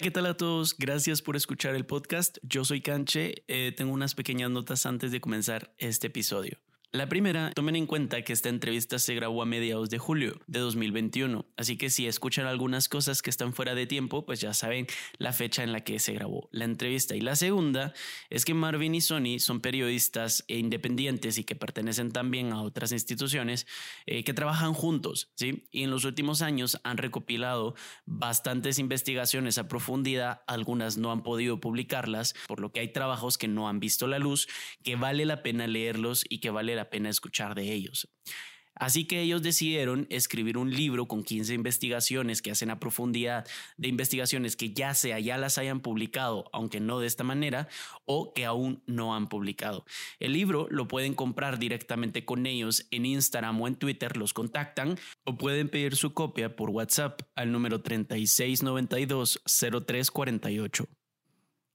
¿Qué tal a todos? Gracias por escuchar el podcast. Yo soy Canche. Eh, tengo unas pequeñas notas antes de comenzar este episodio. La primera, tomen en cuenta que esta entrevista se grabó a mediados de julio de 2021, así que si escuchan algunas cosas que están fuera de tiempo, pues ya saben la fecha en la que se grabó la entrevista. Y la segunda es que Marvin y Sony son periodistas e independientes y que pertenecen también a otras instituciones eh, que trabajan juntos, ¿sí? Y en los últimos años han recopilado bastantes investigaciones a profundidad, algunas no han podido publicarlas, por lo que hay trabajos que no han visto la luz, que vale la pena leerlos y que vale la pena escuchar de ellos. Así que ellos decidieron escribir un libro con 15 investigaciones que hacen a profundidad de investigaciones que ya sea ya las hayan publicado, aunque no de esta manera, o que aún no han publicado. El libro lo pueden comprar directamente con ellos en Instagram o en Twitter, los contactan o pueden pedir su copia por WhatsApp al número 3692 0348.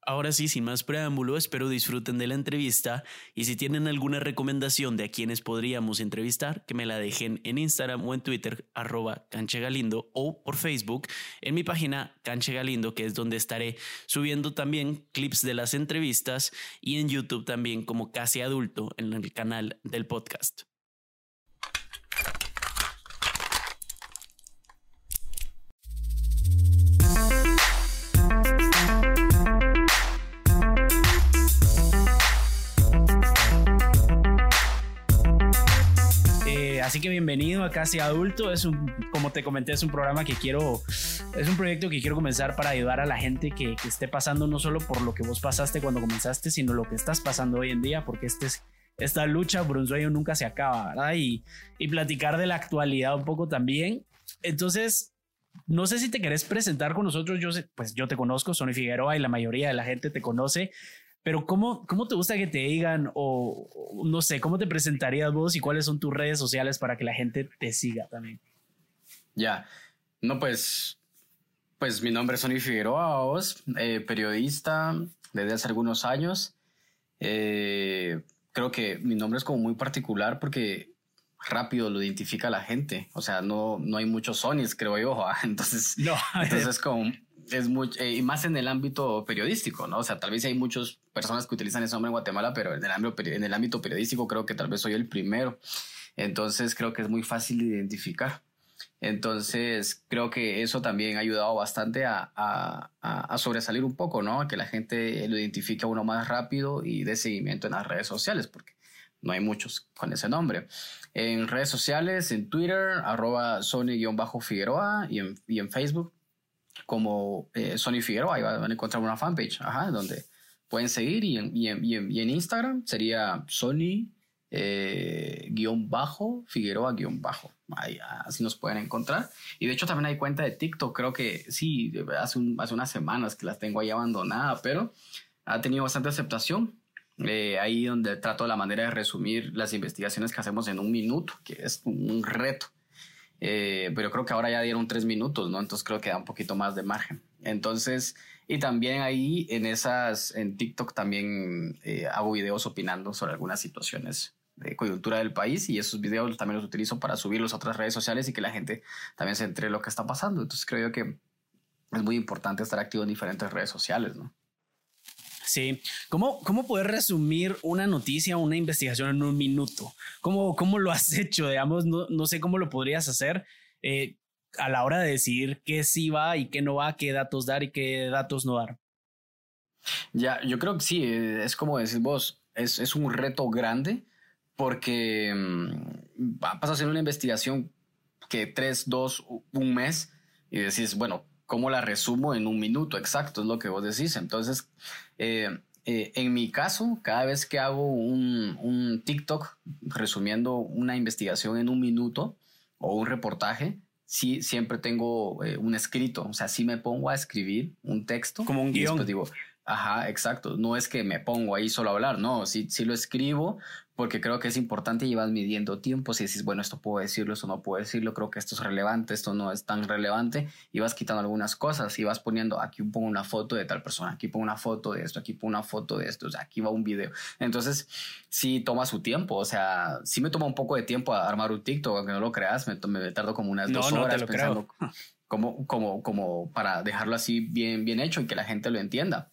Ahora sí, sin más preámbulo, espero disfruten de la entrevista y si tienen alguna recomendación de a quienes podríamos entrevistar, que me la dejen en Instagram o en Twitter, arroba canchegalindo o por Facebook en mi página Canche Galindo, que es donde estaré subiendo también clips de las entrevistas y en YouTube también como casi adulto en el canal del podcast. Así que bienvenido a Casi Adulto. Es un, como te comenté, es un programa que quiero, es un proyecto que quiero comenzar para ayudar a la gente que, que esté pasando no solo por lo que vos pasaste cuando comenzaste, sino lo que estás pasando hoy en día, porque este es, esta lucha por un sueño nunca se acaba, ¿verdad? Y, y platicar de la actualidad un poco también. Entonces, no sé si te querés presentar con nosotros. Yo sé, pues yo te conozco, Sonny Figueroa, y la mayoría de la gente te conoce. Pero ¿cómo, ¿cómo te gusta que te digan o, no sé, cómo te presentarías vos y cuáles son tus redes sociales para que la gente te siga también? Ya, no pues, pues mi nombre es Sonny Figueroa, vos, eh, periodista desde hace algunos años. Eh, creo que mi nombre es como muy particular porque rápido lo identifica la gente. O sea, no, no hay muchos Sonys, creo yo. Entonces, no. entonces como es mucho, eh, y más en el ámbito periodístico, ¿no? O sea, tal vez hay muchas personas que utilizan ese nombre en Guatemala, pero en el, ámbito, en el ámbito periodístico creo que tal vez soy el primero. Entonces creo que es muy fácil de identificar. Entonces creo que eso también ha ayudado bastante a, a, sobresalir un poco, ¿no? A que la gente lo identifique a uno más rápido y dé seguimiento en las redes sociales, porque no hay muchos con ese nombre. En redes sociales, en Twitter, arroba Sony-Figueroa y en, y en Facebook, como eh, Sony Figueroa, ahí van a encontrar una fanpage, ajá, donde pueden seguir y en, y en, y en, Instagram sería Sony eh, guion bajo, Figueroa guion bajo. Ahí, así nos pueden encontrar. Y de hecho también hay cuenta de TikTok, creo que sí, hace, hace unas semanas que las tengo ahí abandonada, pero ha tenido bastante aceptación. Eh, ahí donde trato la manera de resumir las investigaciones que hacemos en un minuto, que es un reto. Eh, pero creo que ahora ya dieron tres minutos, ¿no? Entonces creo que da un poquito más de margen. Entonces, y también ahí en esas, en TikTok también eh, hago videos opinando sobre algunas situaciones de coyuntura del país y esos videos también los utilizo para subirlos a otras redes sociales y que la gente también se entere lo que está pasando. Entonces creo que es muy importante estar activo en diferentes redes sociales, ¿no? Sí. ¿Cómo, ¿Cómo poder resumir una noticia una investigación en un minuto? ¿Cómo, cómo lo has hecho? Digamos, no, no sé cómo lo podrías hacer eh, a la hora de decidir qué sí va y qué no va, qué datos dar y qué datos no dar. Ya, yo creo que sí, eh, es como decís vos, es, es un reto grande porque mmm, vas a hacer una investigación que tres, dos, un mes y decís, bueno, ¿cómo la resumo en un minuto? Exacto, es lo que vos decís. Entonces, eh, eh, en mi caso, cada vez que hago un, un, TikTok resumiendo una investigación en un minuto o un reportaje, sí, siempre tengo eh, un escrito. O sea, sí me pongo a escribir un texto. Como un guion. digo, Ajá, exacto. No es que me pongo ahí solo a hablar, no, sí, sí lo escribo, porque creo que es importante y vas midiendo tiempo. Si dices, bueno, esto puedo decirlo, esto no puedo decirlo, creo que esto es relevante, esto no es tan relevante, y vas quitando algunas cosas y vas poniendo, aquí pongo una foto de tal persona, aquí pongo una foto de esto, aquí pongo una foto de esto, o sea, aquí va un video. Entonces, sí toma su tiempo, o sea, sí me toma un poco de tiempo a armar un TikTok, aunque no lo creas, me, me tardo como unas dos horas pensando como, como, como para dejarlo así bien, bien hecho y que la gente lo entienda.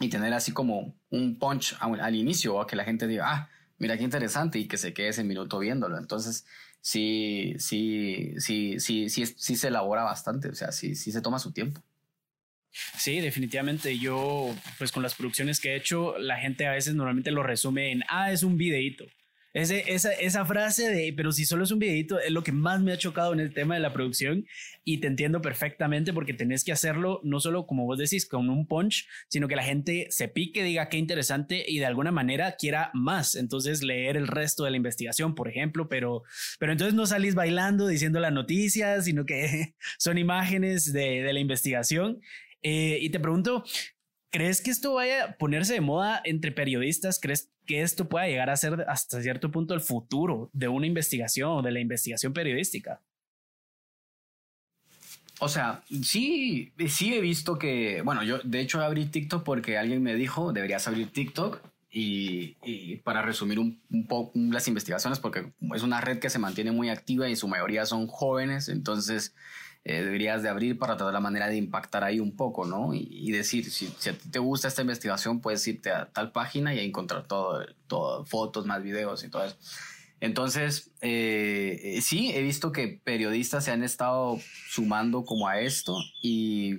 Y tener así como un punch al, inicio o a que la gente diga, ah, mira qué interesante y que se quede ese minuto viéndolo. Entonces, sí, sí, sí, sí, sí, sí se elabora bastante, o sea, sí, sí se toma su tiempo. Sí, definitivamente. Yo, pues con las producciones que he hecho, la gente a veces normalmente lo resume en, ah, es un videíto esa, esa frase de, pero si solo es un videito, es lo que más me ha chocado en el tema de la producción y te entiendo perfectamente porque tenés que hacerlo no solo como vos decís, con un punch, sino que la gente se pique, diga qué interesante y de alguna manera quiera más. Entonces leer el resto de la investigación, por ejemplo, pero, pero entonces no salís bailando diciendo las noticias, sino que son imágenes de, de la investigación. Eh, y te pregunto, ¿crees que esto vaya a ponerse de moda entre periodistas? ¿Crees que esto pueda llegar a ser hasta cierto punto el futuro de una investigación o de la investigación periodística. O sea, sí, sí he visto que, bueno, yo de hecho abrí TikTok porque alguien me dijo, deberías abrir TikTok y, para resumir un, poco las investigaciones, porque es una red que se mantiene muy activa y su mayoría son jóvenes, entonces eh, deberías de abrir para tratar la manera de impactar ahí un poco, ¿no? Y, decir, si, si, a ti te gusta esta investigación, puedes irte a tal página y encontrar todo, todo fotos, más videos y todo eso. Entonces, eh, eh, sí, he visto que periodistas se han estado sumando como a esto y,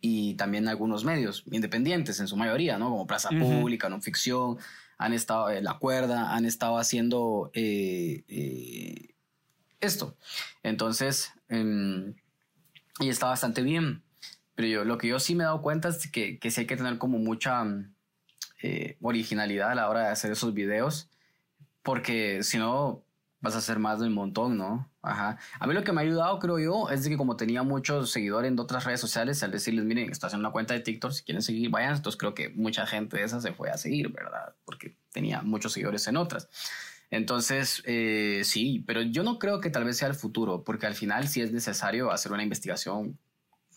y también algunos medios independientes en su mayoría, ¿no? Como Plaza Pública, No Ficción, han estado, La Cuerda, han estado haciendo esto. Entonces, em, y está bastante bien. Pero yo, lo que yo sí me he dado cuenta es que, que sí hay que tener como mucha eh, originalidad a la hora de hacer esos videos, porque si no vas a hacer más de un montón, ¿no? Ajá. A mí lo que me ha ayudado, creo yo, es de que como tenía muchos seguidores en otras redes sociales, al decirles, miren, estoy haciendo una cuenta de TikTok, si quieren seguir, vayan. Entonces creo que mucha gente de esas se fue a seguir, ¿verdad? Porque tenía muchos seguidores en otras. Entonces, eh, sí, pero yo no creo que tal vez sea el futuro, porque al final sí es necesario hacer una investigación,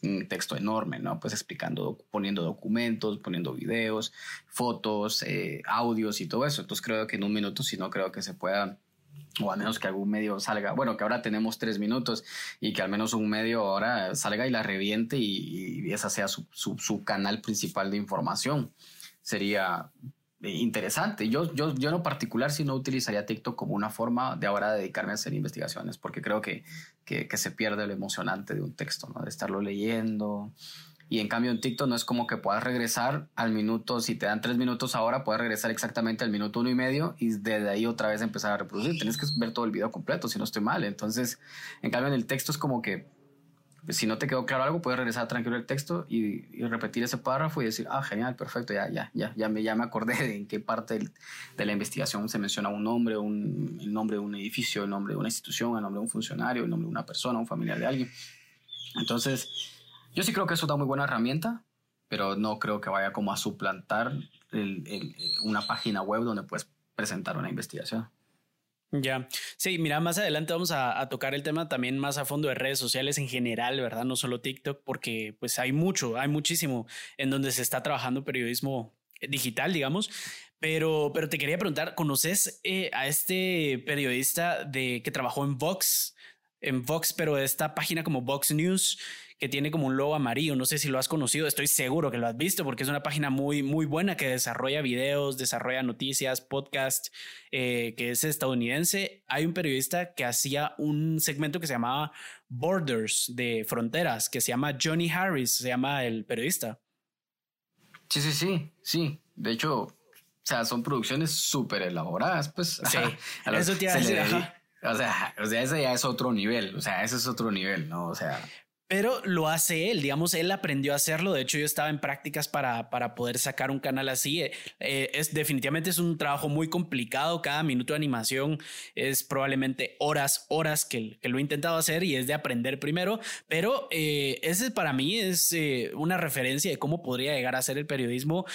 un texto enorme, ¿no? Pues explicando, poniendo documentos, poniendo videos, fotos, eh, audios y todo eso. Entonces creo que en un minuto, si no creo que se pueda o al menos que algún medio salga, bueno, que ahora tenemos tres minutos y que al menos un medio ahora salga y la reviente y, esa sea su, su, canal principal de información. Sería interesante. Yo, yo, yo en lo particular sí no utilizaría TikTok como una forma de ahora dedicarme a hacer investigaciones, porque creo que, que, se pierde lo emocionante de un texto, ¿no? de estarlo leyendo. Y en cambio en TikTok no es como que puedas regresar al minuto, si te dan tres minutos ahora, puedes regresar exactamente al minuto uno y medio y desde ahí otra vez empezar a reproducir. Tienes que ver todo el video completo, si no estoy mal. Entonces, en cambio en el texto es como que si no te quedó claro algo, puedes regresar tranquilo el texto y, repetir ese párrafo y decir, ah, genial, perfecto, ya, ya, ya, ya me, ya me acordé de en qué parte de la investigación se menciona un nombre, un, el nombre de un edificio, el nombre de una institución, el nombre de un funcionario, el nombre de una persona, un familiar de alguien. Entonces, yo sí creo que eso da muy buena herramienta, pero no creo que vaya como a suplantar una página web donde puedes presentar una investigación. Ya, sí, mira, más adelante vamos a, tocar el tema también más a fondo de redes sociales en general, ¿verdad? No solo TikTok, porque pues hay mucho, hay muchísimo en donde se está trabajando periodismo digital, digamos. Pero, pero te quería preguntar, ¿conoces eh, a este periodista de que trabajó en Vox? En Vox, pero esta página como Vox News, que tiene como un logo amarillo. No sé si lo has conocido, estoy seguro que lo has visto porque es una página muy, muy buena que desarrolla videos, desarrolla noticias, podcast, eh, que es estadounidense. Hay un periodista que hacía un segmento que se llamaba Borders de Fronteras, que se llama Johnny Harris, se llama el periodista. Sí, sí, sí, sí. De hecho, o sea, son producciones súper elaboradas, pues. Sí, eso te O sea, o sea, ese ya es otro nivel, o sea, ese es otro nivel, ¿no? O sea, pero lo hace él, digamos, él aprendió a hacerlo. De hecho, yo estaba en prácticas para, para poder sacar un canal así. Eh, eh, es definitivamente es un trabajo muy complicado. Cada minuto de animación es probablemente horas, horas que, que lo he intentado hacer y es de aprender primero. Pero eh, ese para mí es una referencia de cómo podría llegar a ser el periodismo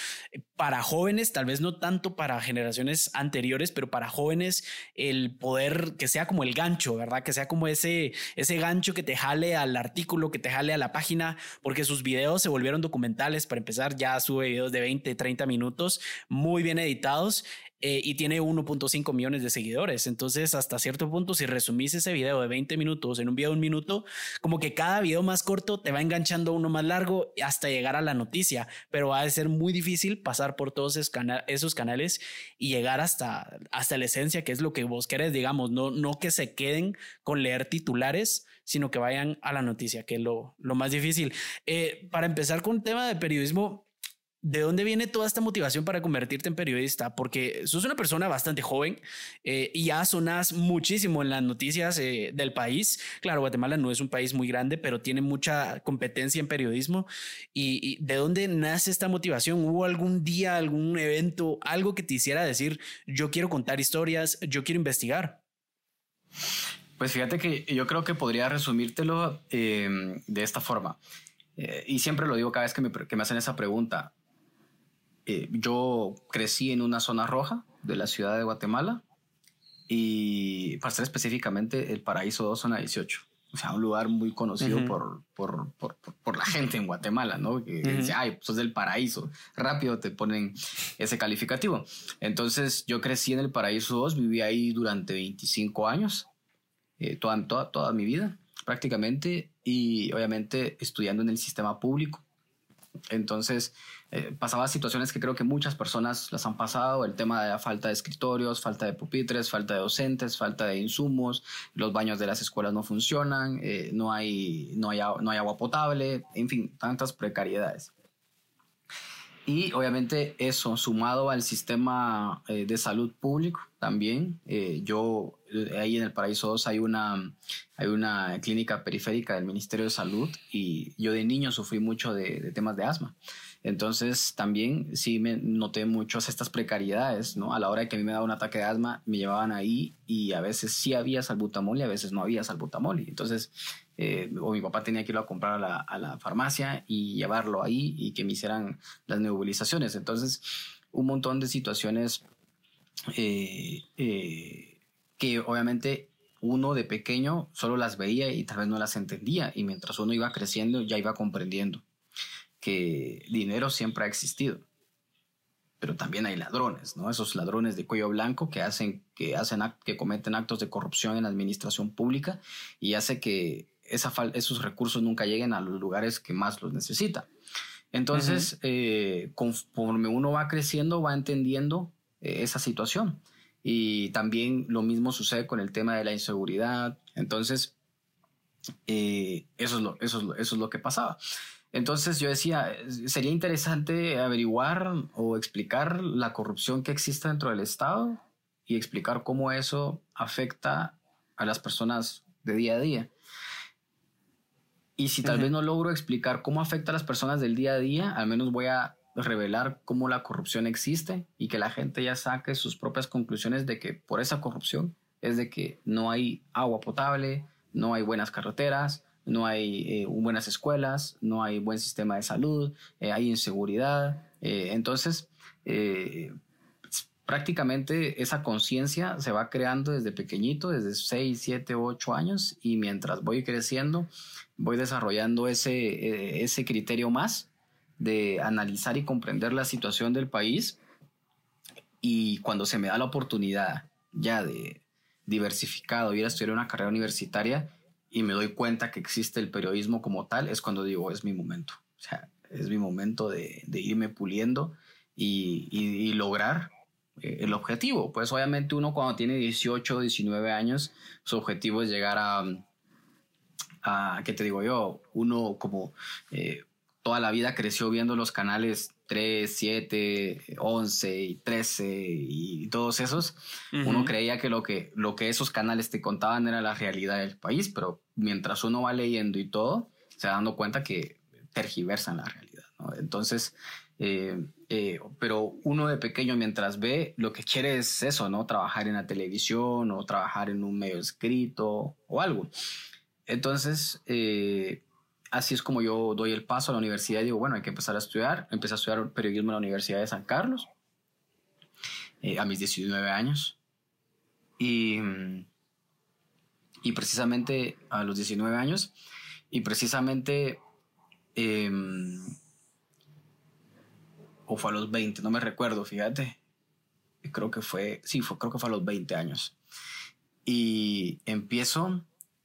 para jóvenes, tal vez no tanto para generaciones anteriores, pero para jóvenes el poder que sea como el gancho, ¿verdad? Que sea como ese, ese gancho que te jale al artículo que te jale a la página, porque sus videos se volvieron documentales. Para empezar, ya sube videos de 20, 30 minutos, muy bien editados. Eh, y tiene 1.5 millones de seguidores. Entonces, hasta cierto punto, si resumís ese video de 20 minutos en un video de un minuto, como que cada video más corto te va enganchando uno más largo hasta llegar a la noticia, pero va a ser muy difícil pasar por todos esos, canales y llegar hasta, hasta la esencia, que es lo que vos querés, digamos, no, no que se queden con leer titulares, sino que vayan a la noticia, que es lo, lo más difícil. Eh, para empezar con un tema de periodismo, ¿De dónde viene toda esta motivación para convertirte en periodista? Porque sos una persona bastante joven eh, y ya sonas muchísimo en las noticias eh, del país. Claro, Guatemala no es un país muy grande, pero tiene mucha competencia en periodismo. ¿Y, de dónde nace esta motivación? ¿Hubo algún día, algún evento, algo que te hiciera decir, yo quiero contar historias, yo quiero investigar? Pues fíjate que yo creo que podría resumírtelo eh, de esta forma. y siempre lo digo cada vez que me hacen esa pregunta eh, yo crecí en una zona roja de la ciudad de Guatemala y para ser específicamente el Paraíso 2, zona 18. O sea, un lugar muy conocido por, por, por, por, la gente en Guatemala, ¿no? Que dice, ay, pues del paraíso. Rápido te ponen ese calificativo. Entonces, yo crecí en el Paraíso 2, viví ahí durante 25 años, eh, toda, toda, toda mi vida prácticamente, y obviamente estudiando en el sistema público. Entonces, eh, pasaba situaciones que creo que muchas personas las han pasado, el tema de la falta de escritorios, falta de pupitres, falta de docentes, falta de insumos, los baños de las escuelas no funcionan, eh, no, hay, no, hay, no hay agua potable, en fin, tantas precariedades. Y obviamente eso, sumado al sistema eh, de salud público también, yo ahí en el Paraíso 2 hay una, hay una clínica periférica del Ministerio de Salud y yo de niño sufrí mucho de temas de asma. Entonces también sí me noté muchas estas precariedades, ¿no? A la hora de que a mí me daba un ataque de asma, me llevaban ahí y a veces sí había salbutamol y a veces no había salbutamol. Entonces, eh, o mi papá tenía que irlo a comprar a la, a la, farmacia y llevarlo ahí y que me hicieran las nebulizaciones. Entonces, un montón de situaciones eh, eh, que obviamente uno de pequeño solo las veía y tal vez no las entendía y mientras uno iba creciendo ya iba comprendiendo que dinero siempre ha existido. Pero también hay ladrones, ¿no? Esos ladrones de cuello blanco que hacen, que hacen, que cometen actos de corrupción en la administración pública y hace que esa esos recursos nunca lleguen a los lugares que más los necesita. Entonces, eh, conforme uno va creciendo, va entendiendo eh, esa situación. Y también lo mismo sucede con el tema de la inseguridad. Entonces, eh, eso, es lo, eso, eso es lo que pasaba. Entonces yo decía, sería interesante averiguar o explicar la corrupción que existe dentro del Estado y explicar cómo eso afecta a las personas de día a día. Y si tal vez no logro explicar cómo afecta a las personas del día a día, al menos voy a revelar cómo la corrupción existe y que la gente ya saque sus propias conclusiones de que por esa corrupción es de que no hay agua potable, no hay buenas carreteras, no hay eh, buenas escuelas, no hay buen sistema de salud, eh, hay inseguridad. Eh, entonces, prácticamente esa conciencia se va creando desde pequeñito, desde 6, 7, 8 años, y mientras voy creciendo, voy desarrollando ese, ese criterio más de analizar y comprender la situación del país. Y cuando se me da la oportunidad ya de diversificado, ir a estudiar una carrera universitaria, y me doy cuenta que existe el periodismo como tal, es cuando digo, es mi momento. O sea, es mi momento de, irme puliendo y, lograr eh, el objetivo. Pues obviamente uno cuando tiene 18, 19 años, su objetivo es llegar a, a ¿qué te digo yo? Uno como eh, toda la vida creció viendo los canales 3, 7, 11 y 13 y todos esos, uno creía que lo, que lo que esos canales te contaban era la realidad del país, pero mientras uno va leyendo y todo, se va dando cuenta que tergiversan la realidad. Entonces, eh, eh, pero uno de pequeño mientras ve, lo que quiere es eso, ¿no? Trabajar en la televisión o trabajar en un medio escrito o algo. Entonces, eh, así es como yo doy el paso a la universidad y digo, bueno, hay que empezar a estudiar. Empecé a estudiar periodismo en la Universidad de San Carlos eh, a mis 19 años. Y, y precisamente a los 19 años, y precisamente, em, o fue a los 20, no me recuerdo, fíjate. creo que fue, sí, fue, creo que fue a los 20 años. Y empiezo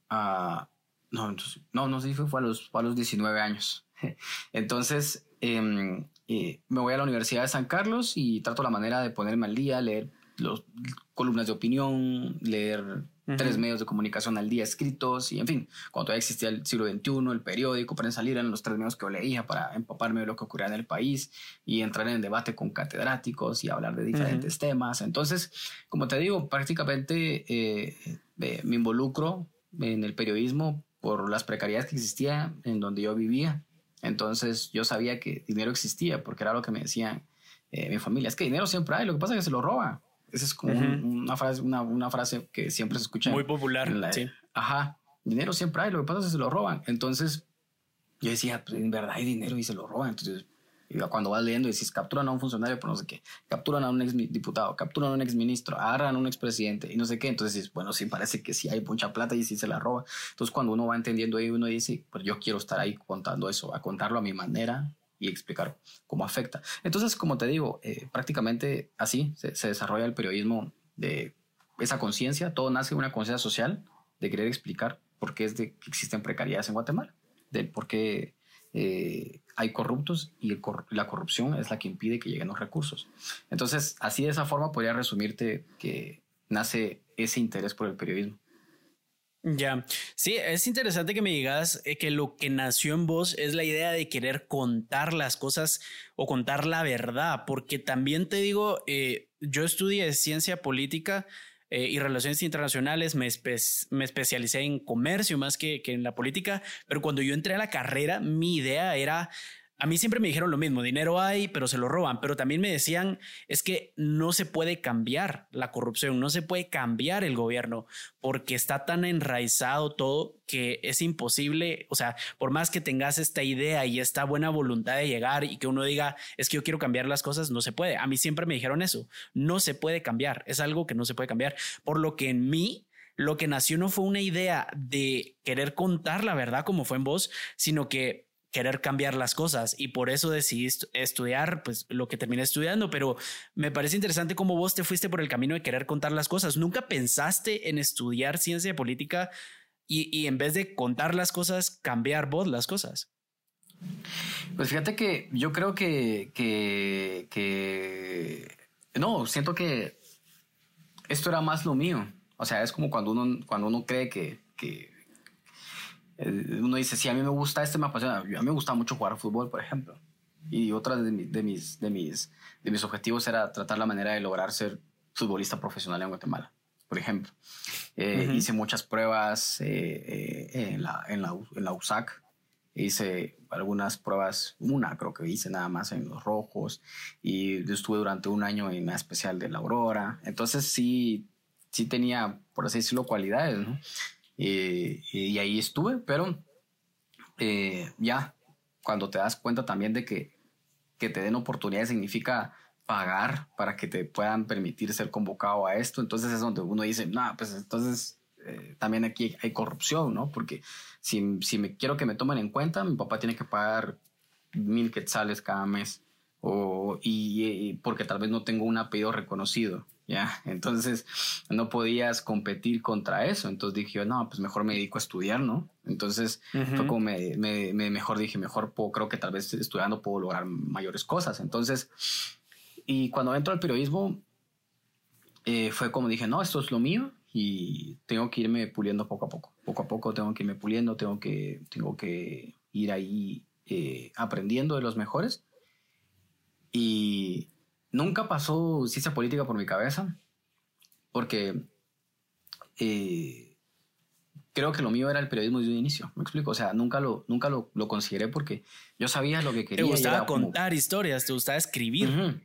a, no, no, no sé si fue, a, los, a los 19 años. Entonces, em, eh, me voy a la Universidad de San Carlos y trato la manera de ponerme al día, leer los columnas de opinión, leer tres medios de comunicación al día escritos y en fin, cuando todavía existía el siglo XXI, el periódico, para salir eran los tres medios que yo leía para empaparme de lo que ocurría en el país y entrar en debate con catedráticos y hablar de diferentes temas. Entonces, como te digo, prácticamente eh, eh, me involucro en el periodismo por las precariedades que existía en donde yo vivía. Entonces yo sabía que dinero existía porque era lo que me decían eh, mi familia. Es que dinero siempre hay, lo que pasa es que se lo roba. Esa es como una, frase, una, una, frase que siempre se escucha. Muy popular. sí. Ajá. Dinero siempre hay, lo que pasa es que se lo roban. Entonces, yo decía, pues en verdad hay dinero y se lo roban. Entonces, cuando vas leyendo y dices, capturan a un funcionario por no sé qué, capturan a un ex diputado, capturan a un ex ministro, agarran a un expresidente y no sé qué. Entonces dices, bueno, sí parece que sí hay mucha plata y sí se la roba. Entonces, cuando uno va entendiendo ahí, uno dice, pues yo quiero estar ahí contando eso, a contarlo a mi manera y explicar cómo afecta. Entonces, como te digo, eh, prácticamente así se, desarrolla el periodismo de esa conciencia. Todo nace de una conciencia social de querer explicar por qué es de que existen precariedades en Guatemala, del por qué eh, hay corruptos y la corrupción es la que impide que lleguen los recursos. Entonces, así de esa forma podría resumirte que nace ese interés por el periodismo. Ya, sí, es interesante que me digas eh, que lo que nació en vos es la idea de querer contar las cosas o contar la verdad, porque también te digo, eh, yo estudié ciencia política eh, y relaciones internacionales, me, me, especialicé en comercio más que, que en la política, pero cuando yo entré a la carrera, mi idea era a mí siempre me dijeron lo mismo, dinero hay, pero se lo roban, pero también me decían, es que no se puede cambiar la corrupción, no se puede cambiar el gobierno, porque está tan enraizado todo que es imposible, o sea, por más que tengas esta idea y esta buena voluntad de llegar y que uno diga, es que yo quiero cambiar las cosas, no se puede. A mí siempre me dijeron eso, no se puede cambiar, es algo que no se puede cambiar, por lo que en mí lo que nació no fue una idea de querer contar la verdad como fue en vos, sino que querer cambiar las cosas y por eso decidí estudiar pues lo que terminé estudiando, pero me parece interesante cómo vos te fuiste por el camino de querer contar las cosas. ¿Nunca pensaste en estudiar ciencia política y, en vez de contar las cosas, cambiar vos las cosas? Pues fíjate que yo creo que, que, no, siento que esto era más lo mío. O sea, es como cuando uno, cuando uno cree que, que uno dice, sí, a mí me gusta este, me apasiona. A mí me gusta mucho jugar fútbol, por ejemplo. Y otra de, mis, de, mis, de, mis, de mis objetivos era tratar la manera de lograr ser futbolista profesional en Guatemala, por ejemplo. Eh, hice muchas pruebas eh, en, la, en, la, en la USAC. Hice algunas pruebas, una creo que hice nada más en los rojos. Y estuve durante un año en la especial de la Aurora. Entonces sí, sí tenía, por así decirlo, cualidades, ¿no? Eh, y ahí estuve, pero eh, ya cuando te das cuenta también de que, que te den oportunidades significa pagar para que te puedan permitir ser convocado a esto, entonces es donde uno dice, no, pues entonces eh, también aquí hay corrupción, ¿no? Porque si, si me quiero que me tomen en cuenta, mi papá tiene que pagar mil quetzales cada mes, o, y porque tal vez no tengo un apellido reconocido. ¿ya? Entonces no podías competir contra eso. Entonces dije, no, pues mejor me dedico a estudiar, ¿no? Entonces fue como me, me, mejor dije, mejor puedo, creo que tal vez estudiando puedo lograr mayores cosas. Entonces, y cuando entro al periodismo, eh, fue como dije, no, esto es lo mío y tengo que irme puliendo poco a poco. Poco a poco tengo que irme puliendo, tengo que, tengo que ir ahí eh, aprendiendo de los mejores. Y, Nunca pasó ciencia política por mi cabeza, porque eh, creo que lo mío era el periodismo desde un inicio. Me explico, o sea, nunca lo, nunca lo, lo consideré porque yo sabía lo que quería. Te gustaba contar historias, te gustaba escribir.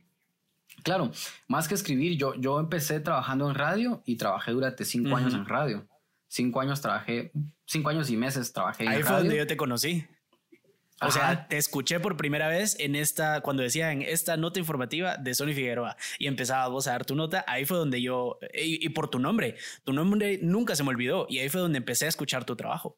Claro, más que escribir, yo, yo empecé trabajando en radio y trabajé durante cinco años en radio. Cinco años trabajé, cinco años y meses trabajé en radio. Ahí fue donde yo te conocí. O sea, te escuché por primera vez en esta, cuando decía en esta nota informativa de Sony Figueroa y empezaba vos a dar tu nota, ahí fue donde yo, y, por tu nombre, tu nombre nunca se me olvidó y ahí fue donde empecé a escuchar tu trabajo.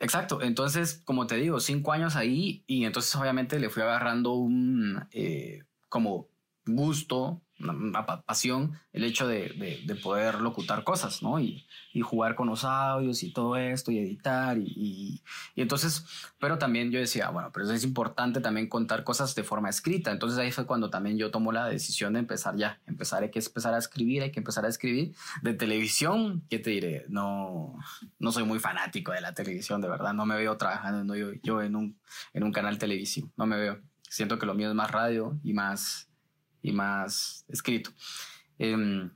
Exacto, entonces, como te digo, cinco años ahí y entonces obviamente le fui agarrando un, eh, como gusto una, pasión el hecho de, de, poder locutar cosas, ¿no? Y, y, jugar con los audios y todo esto y editar y, y, entonces, pero también yo decía, bueno, pero es importante también contar cosas de forma escrita. Entonces ahí fue cuando también yo tomo la decisión de empezar ya, empezar, hay que empezar a escribir, hay que empezar a escribir. De televisión, ¿qué te diré? No, no soy muy fanático de la televisión, de verdad, no me veo trabajando yo, yo en, un, en un canal televisivo, no me veo. Siento que lo mío es más radio y más y más escrito. Em,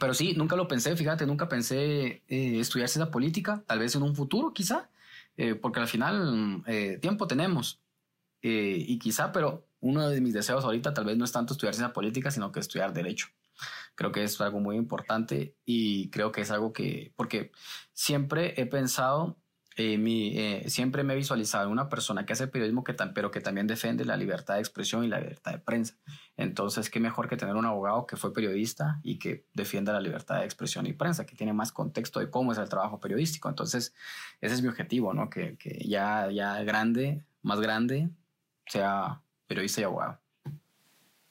pero sí, nunca lo pensé, fíjate, nunca pensé eh, estudiar esa política, tal vez en un futuro quizá, eh, porque al final eh, tiempo tenemos. y quizá, pero uno de mis deseos ahorita tal vez no es tanto estudiar esa política, sino que estudiar derecho. Creo que es algo muy importante y creo que es algo que, porque siempre he pensado eh, mi, eh, siempre me he visualizado una persona que hace periodismo, que pero que también defiende la libertad de expresión y la libertad de prensa. Entonces, qué mejor que tener un abogado que fue periodista y que defienda la libertad de expresión y prensa, que tiene más contexto de cómo es el trabajo periodístico. Entonces, ese es mi objetivo, ¿no? Que, que ya, ya grande, más grande, sea periodista y abogado.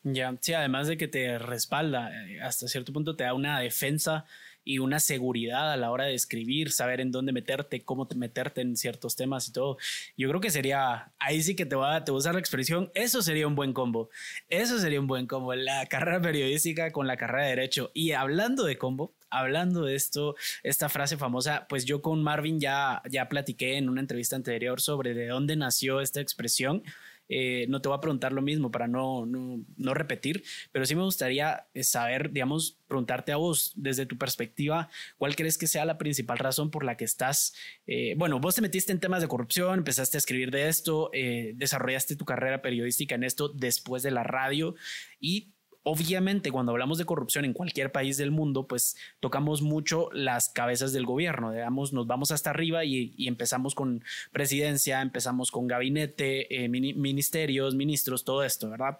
Ya, sí, además de que te respalda, eh, hasta cierto punto te da una defensa y una seguridad a la hora de escribir, saber en dónde meterte, cómo te meterte en ciertos temas y todo. Yo creo que sería, ahí sí que te va, te voy a usar la expresión, eso sería un buen combo. Eso sería un buen combo, la carrera periodística con la carrera de derecho. Y hablando de combo, hablando de esto, esta frase famosa, pues yo con Marvin ya, ya platiqué en una entrevista anterior sobre de dónde nació esta expresión. Eh, no te voy a preguntar lo mismo para no, no, repetir, pero sí me gustaría eh, saber, digamos, preguntarte a vos, desde tu perspectiva, ¿cuál crees que sea la principal razón por la que estás, eh, bueno, vos te metiste en temas de corrupción, empezaste a escribir de esto, desarrollaste tu carrera periodística en esto después de la radio y Obviamente, cuando hablamos de corrupción en cualquier país del mundo, pues tocamos mucho las cabezas del gobierno, nos vamos hasta arriba y, empezamos con presidencia, empezamos con gabinete, eh, ministerios, ministros, todo esto, ¿verdad?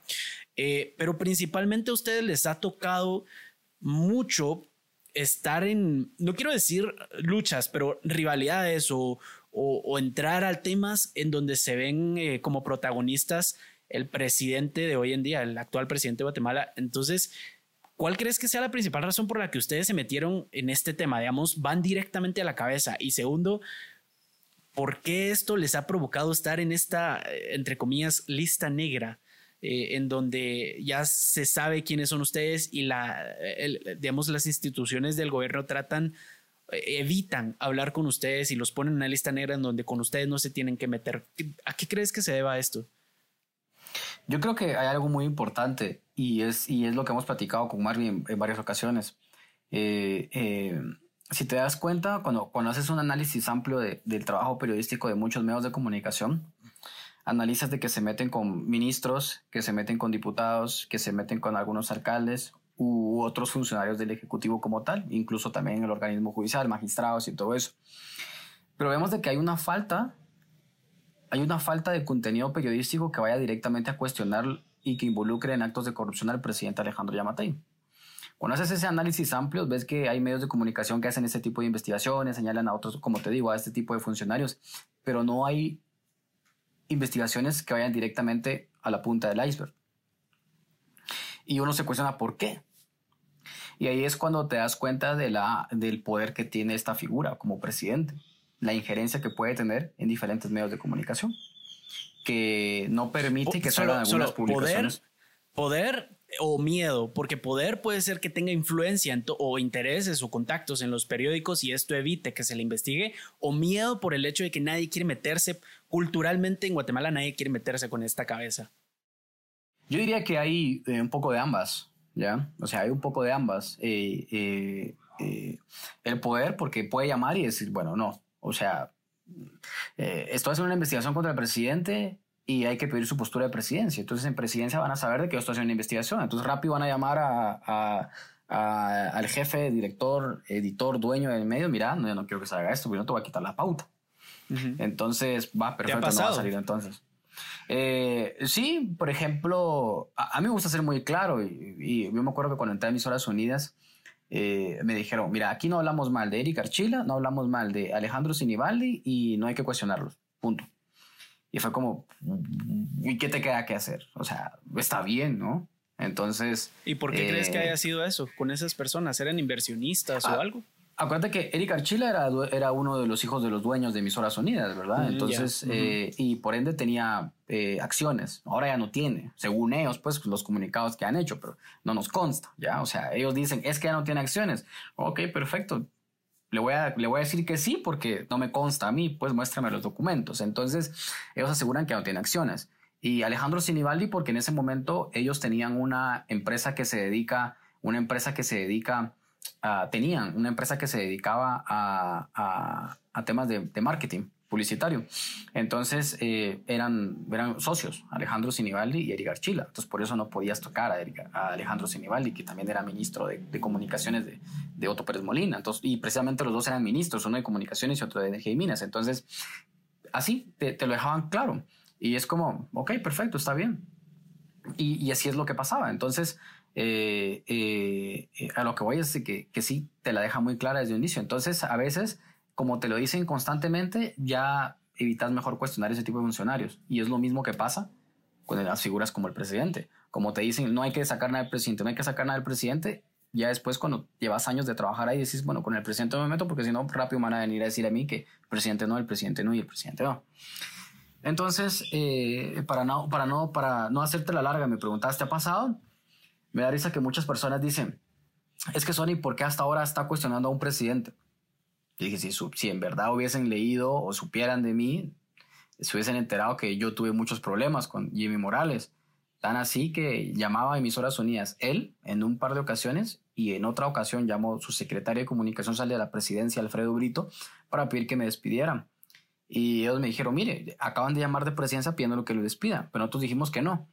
Eh, pero principalmente a ustedes les ha tocado mucho estar en, no quiero decir luchas, pero rivalidades o, entrar a temas en donde se ven eh, como protagonistas el presidente de hoy en día, el actual presidente de Guatemala. Entonces, ¿cuál crees que sea la principal razón por la que ustedes se metieron en este tema? Digamos, van directamente a la cabeza. Y segundo, ¿por qué esto les ha provocado estar en esta, eh, entre comillas, lista negra? Eh, en donde ya se sabe quiénes son ustedes y la, digamos, las instituciones del gobierno tratan, eh, evitan hablar con ustedes y los ponen en una lista negra en donde con ustedes no se tienen que meter. ¿A qué crees que se deba esto? Yo creo que hay algo muy importante y es, y es lo que hemos platicado con Marvin en, varias ocasiones. Eh, eh, si te das cuenta, cuando, cuando haces un análisis amplio del trabajo periodístico de muchos medios de comunicación, analizas de que se meten con ministros, que se meten con diputados, que se meten con algunos alcaldes u otros funcionarios del Ejecutivo como tal, incluso también el organismo judicial, magistrados y todo eso. Pero vemos de que hay una falta hay una falta de contenido periodístico que vaya directamente a cuestionar y que involucre en actos de corrupción al presidente Alejandro Yamatei. Cuando haces ese análisis amplio, ves que hay medios de comunicación que hacen este tipo de investigaciones, señalan a otros, como te digo, a este tipo de funcionarios, pero no hay investigaciones que vayan directamente a la punta del iceberg. Y uno se cuestiona por qué. Y ahí es cuando te das cuenta del poder que tiene esta figura como presidente la injerencia que puede tener en diferentes medios de comunicación, que no permite que salgan algunas publicaciones. Poder, o miedo, porque poder puede ser que tenga influencia o intereses o contactos en los periódicos y esto evite que se le investigue, o miedo por el hecho de que nadie quiere meterse, culturalmente en Guatemala nadie quiere meterse con esta cabeza. Yo diría que hay eh, un poco de ambas, ¿ya? O sea, hay un poco de ambas. Eh, eh, el poder, porque puede llamar y decir, bueno, no, o sea, eh, esto va a ser una investigación contra el presidente y hay que pedir su postura de presidencia. Entonces en presidencia van a saber de que esto haciendo una investigación. Entonces rápido van a llamar a, al jefe, director, editor, dueño del medio. Mira, no, yo no quiero que se haga esto, porque no te voy a quitar la pauta. Entonces, va, perfecto, no va a salir entonces. Eh, sí, por ejemplo, a, mí me gusta ser muy claro y, y, yo me acuerdo que cuando entré a Emisoras Unidas, eh, me dijeron, mira, aquí no hablamos mal de Eric Archila, no hablamos mal de Alejandro Sinibaldi y no hay que cuestionarlos, punto. Y fue como, ¿y qué te queda que hacer? O sea, está bien, ¿no? Entonces... ¿Y por qué crees que haya sido eso con esas personas? ¿Eran inversionistas o ah, algo? Acuérdate que Eric Archila era, era uno de los hijos de los dueños de Emisoras Unidas, ¿verdad? Mm, Entonces, eh, y por ende tenía eh, acciones. Ahora ya no tiene, según ellos, pues los comunicados que han hecho, pero no nos consta, ¿ya? O sea, ellos dicen, es que ya no tiene acciones. Ok, perfecto. Le voy, a, le voy a decir que sí porque no me consta a mí, pues muéstrame los documentos. Entonces, ellos aseguran que ya no tiene acciones. Y Alejandro Sinibaldi porque en ese momento ellos tenían una empresa que se dedica, una empresa que se dedica Ah, tenían una empresa que se dedicaba a, temas de, marketing publicitario. Entonces eh, eran, eran socios, Alejandro Sinibaldi y Eric Archila. Entonces por eso no podías tocar a, Alejandro Sinibaldi, que también era ministro de, comunicaciones de, Otto Pérez Molina. Entonces, y precisamente los dos eran ministros, uno de comunicaciones y otro de energía y minas. Entonces, así te, lo dejaban claro. Y es como, ok, perfecto, está bien. Y así es lo que pasaba. Entonces, eh, eh, eh, a lo que voy es que, que sí te la deja muy clara desde el inicio. Entonces, a veces, como te lo dicen constantemente, ya evitas mejor cuestionar ese tipo de funcionarios. Y es lo mismo que pasa con las figuras como el presidente. Como te dicen, no hay que sacar nada del presidente, no hay que sacar nada del presidente. Ya después, cuando llevas años de trabajar ahí, decís, bueno, con el presidente no me meto porque si no, rápido van a venir a decir a mí que el presidente no, el presidente no y el presidente no. Entonces, para, no, para, no, para no hacerte la larga, me preguntaste, ¿ha pasado? Me da risa que muchas personas dicen, es que Sony, ¿por qué hasta ahora está cuestionando a un presidente? Dije, si, si en verdad hubiesen leído o supieran de mí, se hubiesen enterado que yo tuve muchos problemas con Jimmy Morales. Tan así que llamaba a emisoras unidas él en un par de ocasiones y en otra ocasión llamó su secretario de comunicación sale de la presidencia, Alfredo Brito, para pedir que me despidieran. Y ellos me dijeron, mire, acaban de llamar de presidencia pidiendo que lo despida, pero nosotros dijimos que no.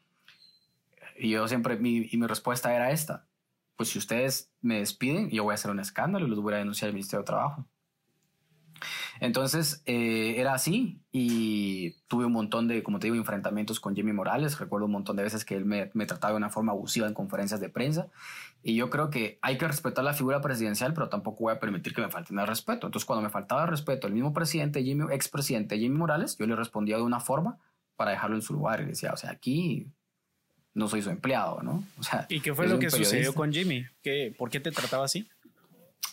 Y yo siempre, mi, y mi respuesta era esta, pues si ustedes me despiden, yo voy a hacer un escándalo y los voy a denunciar al Ministerio de Trabajo. Entonces eh, era así y tuve un montón de, como te digo, enfrentamientos con Jimmy Morales. Recuerdo un montón de veces que él me, me, trataba de una forma abusiva en conferencias de prensa. Y yo creo que hay que respetar la figura presidencial, pero tampoco voy a permitir que me falten el respeto. Entonces, cuando me faltaba el respeto, el mismo presidente, Jimmy, expresidente Jimmy Morales, yo le respondía de una forma para dejarlo en su lugar y decía, o sea, aquí no soy su empleado, ¿no? O sea, ¿Y qué fue lo que sucedió con Jimmy? ¿Qué, ¿Por qué te trataba así?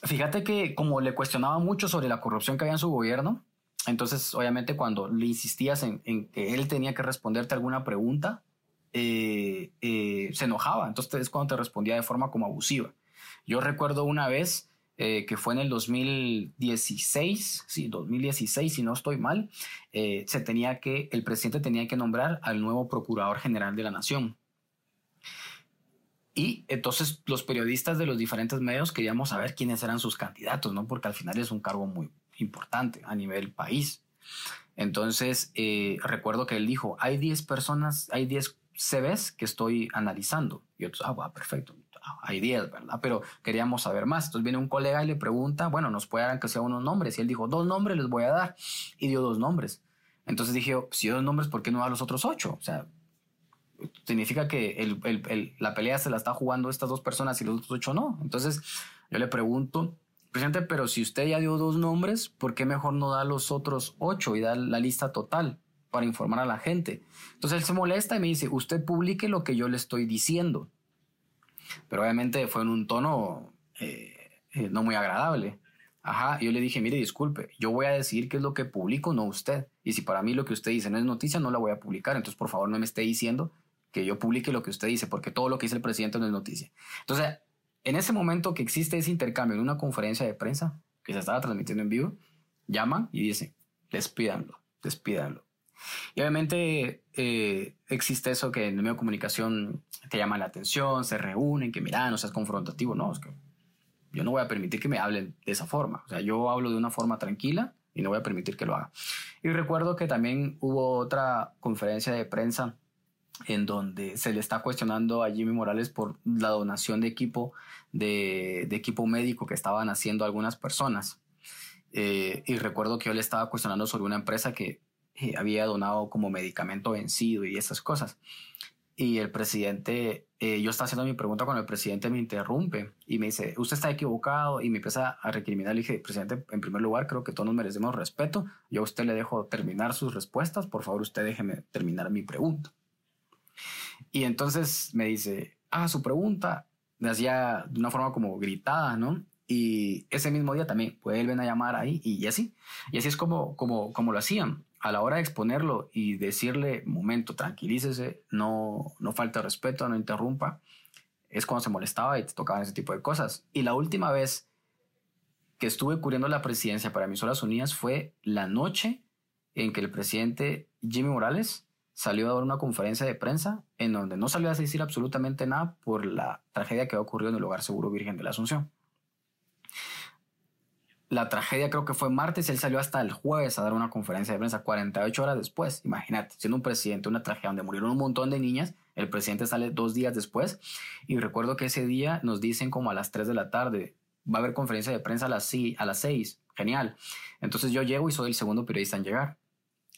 Fíjate que como le cuestionaba mucho sobre la corrupción que había en su gobierno, entonces obviamente cuando le insistías en, que él tenía que responderte alguna pregunta, eh, eh, se enojaba. Entonces es cuando te respondía de forma como abusiva. Yo recuerdo una vez eh, que fue en el 2016, sí, 2016, si no estoy mal, se tenía que, el presidente tenía que nombrar al nuevo procurador general de la nación. Y entonces los periodistas de los diferentes medios queríamos saber quiénes eran sus candidatos, ¿no? Porque al final es un cargo muy importante a nivel país. Entonces, eh, recuerdo que él dijo, hay 10 personas, hay 10 CVs que estoy analizando. Y otros, ah, perfecto, hay 10, ¿verdad? Pero queríamos saber más. Entonces viene un colega y le pregunta, bueno, nos puede dar que sea unos nombres. Y él dijo, dos nombres les voy a dar. Y dio dos nombres. Entonces dije, si dos nombres, ¿por qué no da los otros ocho? O sea, significa que la pelea se la está jugando estas dos personas y los otros ocho no. Entonces yo le pregunto, presidente, pero si usted ya dio dos nombres, ¿por qué mejor no da los otros ocho y da la lista total para informar a la gente? Entonces él se molesta y me dice, usted publique lo que yo le estoy diciendo. Pero obviamente fue en un tono eh, eh, no muy agradable. Ajá, yo le dije, mire, disculpe, yo voy a decir qué es lo que publico, no usted. Y si para mí lo que usted dice no es noticia, no la voy a publicar. Entonces, por favor, no me esté diciendo que yo publique lo que usted dice, porque todo lo que dice el presidente no es noticia. Entonces, en ese momento que existe ese intercambio en una conferencia de prensa que se estaba transmitiendo en vivo, llaman y dicen, despídanlo, despídanlo. Y obviamente eh, existe eso que en el medio de comunicación te llama la atención, se reúnen, que mira, no seas confrontativo, no, es que yo no voy a permitir que me hablen de esa forma. O sea, yo hablo de una forma tranquila y no voy a permitir que lo haga. Y recuerdo que también hubo otra conferencia de prensa en donde se le está cuestionando a Jimmy Morales por la donación de equipo, de, equipo médico que estaban haciendo algunas personas. Eh, y recuerdo que yo le estaba cuestionando sobre una empresa que eh, había donado como medicamento vencido y esas cosas. Y el presidente, eh, yo estaba haciendo mi pregunta cuando el presidente me interrumpe y me dice, usted está equivocado y me empieza a recriminar. Le dije, presidente, en primer lugar, creo que todos nos merecemos respeto. Yo a usted le dejo terminar sus respuestas. Por favor, usted déjeme terminar mi pregunta. Y entonces me dice, haga su pregunta, me hacía de una forma como gritada, ¿no? Y ese mismo día también vuelven a llamar ahí y así. Y así es como, como, como lo hacían. A la hora de exponerlo y decirle, momento, tranquilícese, no, no falta respeto, no interrumpa, es cuando se molestaba y te tocaban ese tipo de cosas. Y la última vez que estuve cubriendo la presidencia para Emisoras Unidas fue la noche en que el presidente Jimmy Morales salió a dar una conferencia de prensa en donde no salió a decir absolutamente nada por la tragedia que ha ocurrido en el Hogar Seguro Virgen de la Asunción. La tragedia creo que fue martes, él salió hasta el jueves a dar una conferencia de prensa 48 horas después. Imagínate, siendo un presidente, una tragedia donde murieron un montón de niñas, el presidente sale dos días después y recuerdo que ese día nos dicen como a las 3 de la tarde, va a haber conferencia de prensa a las, a las 6, genial. Entonces yo llego y soy el segundo periodista en llegar.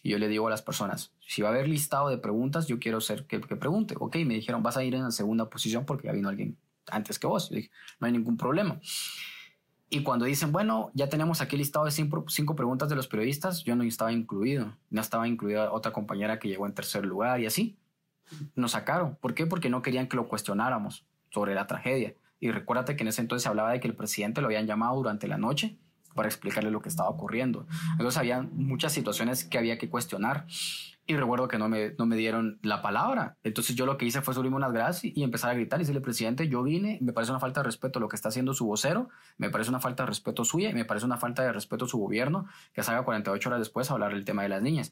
Y yo le digo a las personas, si va a haber listado de preguntas, yo quiero ser que, que pregunte. Ok, me dijeron, vas a ir en la segunda posición porque ya vino alguien antes que vos. No hay ningún problema. Y cuando dicen, bueno, ya tenemos aquí listado de cinco, cinco, preguntas de los periodistas, yo no estaba incluido. No estaba incluida otra compañera que llegó en tercer lugar y así. Nos sacaron. ¿Por qué? Porque no querían que lo cuestionáramos sobre la tragedia. Y recuérdate que en ese entonces se hablaba de que el presidente lo habían llamado durante la noche para explicarle lo que estaba ocurriendo. Entonces había muchas situaciones que había que cuestionar y recuerdo que no me, no me dieron la palabra. Entonces yo lo que hice fue subirme unas gradas y, empezar a gritar y decirle, presidente, yo vine, me parece una falta de respeto lo que está haciendo su vocero, me parece una falta de respeto suya y me parece una falta de respeto su gobierno que salga 48 horas después a hablar del tema de las niñas.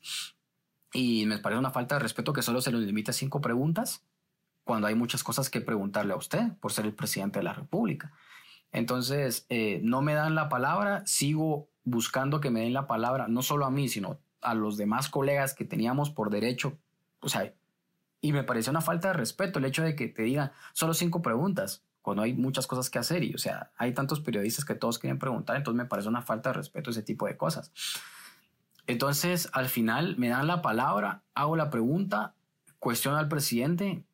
Y me parece una falta de respeto que solo se le limite a cinco preguntas cuando hay muchas cosas que preguntarle a usted por ser el presidente de la República. Entonces, eh, no me dan la palabra, sigo buscando que me den la palabra, no solo a mí, sino a los demás colegas que teníamos por derecho. O sea, y me pareció una falta de respeto el hecho de que te digan solo cinco preguntas cuando hay muchas cosas que hacer y, o sea, hay tantos periodistas que todos quieren preguntar, entonces me parece una falta de respeto ese tipo de cosas. Entonces, al final me dan la palabra, hago la pregunta, cuestiono al presidente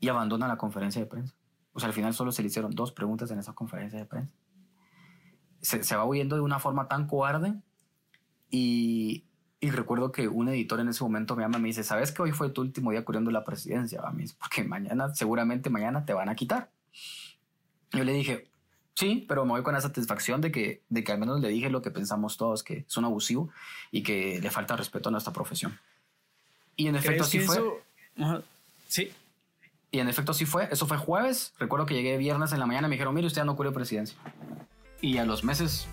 y abandona la conferencia de prensa. O sea, al final solo se le hicieron dos preguntas en esa conferencia de prensa. Se, va huyendo de una forma tan cobarde y, y, recuerdo que un editor en ese momento me llama y me dice, ¿sabes que hoy fue tu último día cubriendo la presidencia? Porque mañana, seguramente mañana te van a quitar. Yo le dije, sí, pero me voy con la satisfacción de que, de que al menos le dije lo que pensamos todos, que es un abusivo y que le falta respeto a nuestra profesión. Y en efecto así fue. Sí. Y en efecto sí fue. Eso fue jueves. Recuerdo que llegué viernes en la mañana y me dijeron, mire, usted ya no cubrió presidencia. Y a los meses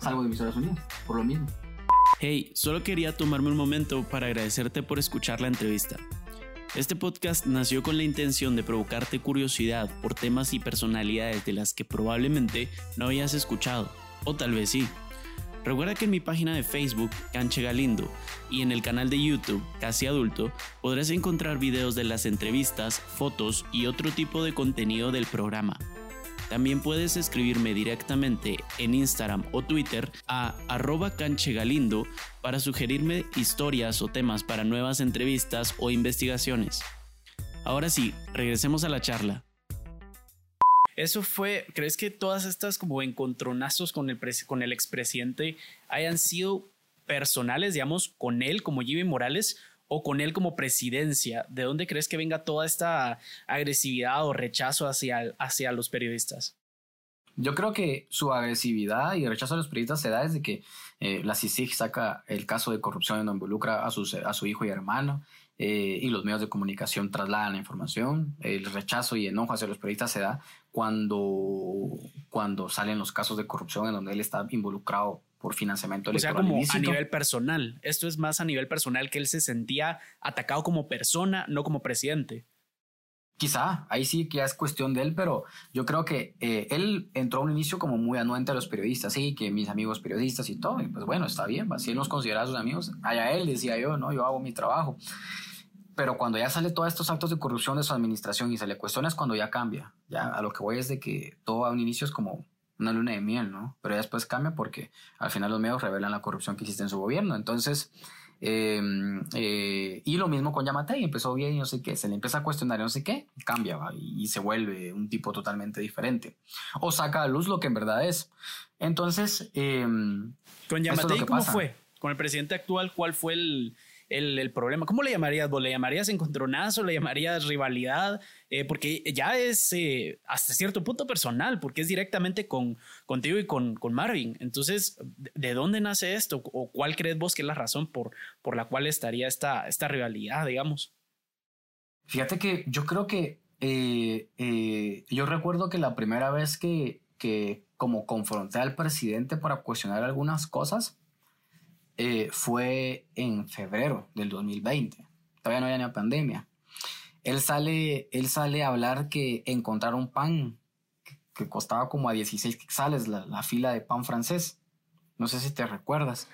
salgo de Estados Unidos, por lo mismo. Hey, solo quería tomarme un momento para agradecerte por escuchar la entrevista. Este podcast nació con la intención de provocarte curiosidad por temas y personalidades de las que probablemente no habías escuchado, o tal vez sí. Recuerda que en mi página de Facebook, Canche Galindo, y en el canal de YouTube, Casi Adulto, podrás encontrar videos de las entrevistas, fotos y otro tipo de contenido del programa. También puedes escribirme directamente en Instagram o Twitter a arroba canchegalindo para sugerirme historias o temas para nuevas entrevistas o investigaciones. Ahora sí, regresemos a la charla. Eso fue, ¿crees que todas estas como encontronazos con el, con el expresidente hayan sido personales, digamos, con él como Jimmy Morales o con él como presidencia? ¿De dónde crees que venga toda esta agresividad o rechazo hacia, hacia los periodistas? Yo creo que su agresividad y rechazo a los periodistas se da desde que eh, la CICIG saca el caso de corrupción donde involucra a, a su hijo y hermano eh, y los medios de comunicación trasladan la información. El rechazo y enojo hacia los periodistas se da cuando, cuando salen los casos de corrupción en donde él está involucrado por financiamiento o sea, como a nivel personal. Esto es más a nivel personal que él se sentía atacado como persona, no como presidente. Quizá, ahí sí que es cuestión de él, pero yo creo que eh, él entró a un inicio como muy anuente a los periodistas, sí, que mis amigos periodistas y todo, y pues bueno, está bien, si él nos considera sus amigos, allá él, decía yo, no, yo hago mi trabajo. Pero cuando ya sale todos estos actos de corrupción de su administración y se le cuestiona es cuando ya cambia. Ya a lo que voy es de que todo a un inicio es como una luna de miel, ¿no? Pero ya después cambia porque al final los medios revelan la corrupción que existe en su gobierno. Entonces, Em, eh, y lo mismo con Yamate, empezó bien y no sé qué, se le empieza a cuestionar y no sé qué, cambia y, se vuelve un tipo totalmente diferente. O saca a luz lo que en verdad es. Entonces, em, con Yamate, ¿cómo fue? Con el presidente actual, ¿cuál fue el, el, problema. ¿Cómo le llamarías vos? ¿Le llamarías encontronazo? ¿Le llamarías rivalidad? Eh, porque ya es eh, hasta cierto punto personal, porque es directamente con, contigo y con, con Marvin. Entonces, ¿de dónde nace esto? ¿O cuál crees vos que es la razón por, por la cual estaría esta, esta rivalidad, digamos? Fíjate que yo creo que eh, yo recuerdo que la primera vez que, que como confronté al presidente para cuestionar algunas cosas, eh, fue en febrero del 2020. Todavía no había ni pandemia. Él sale, él sale a hablar que encontraron pan que, costaba como a 16 quetzales la, fila de pan francés. No sé si te recuerdas.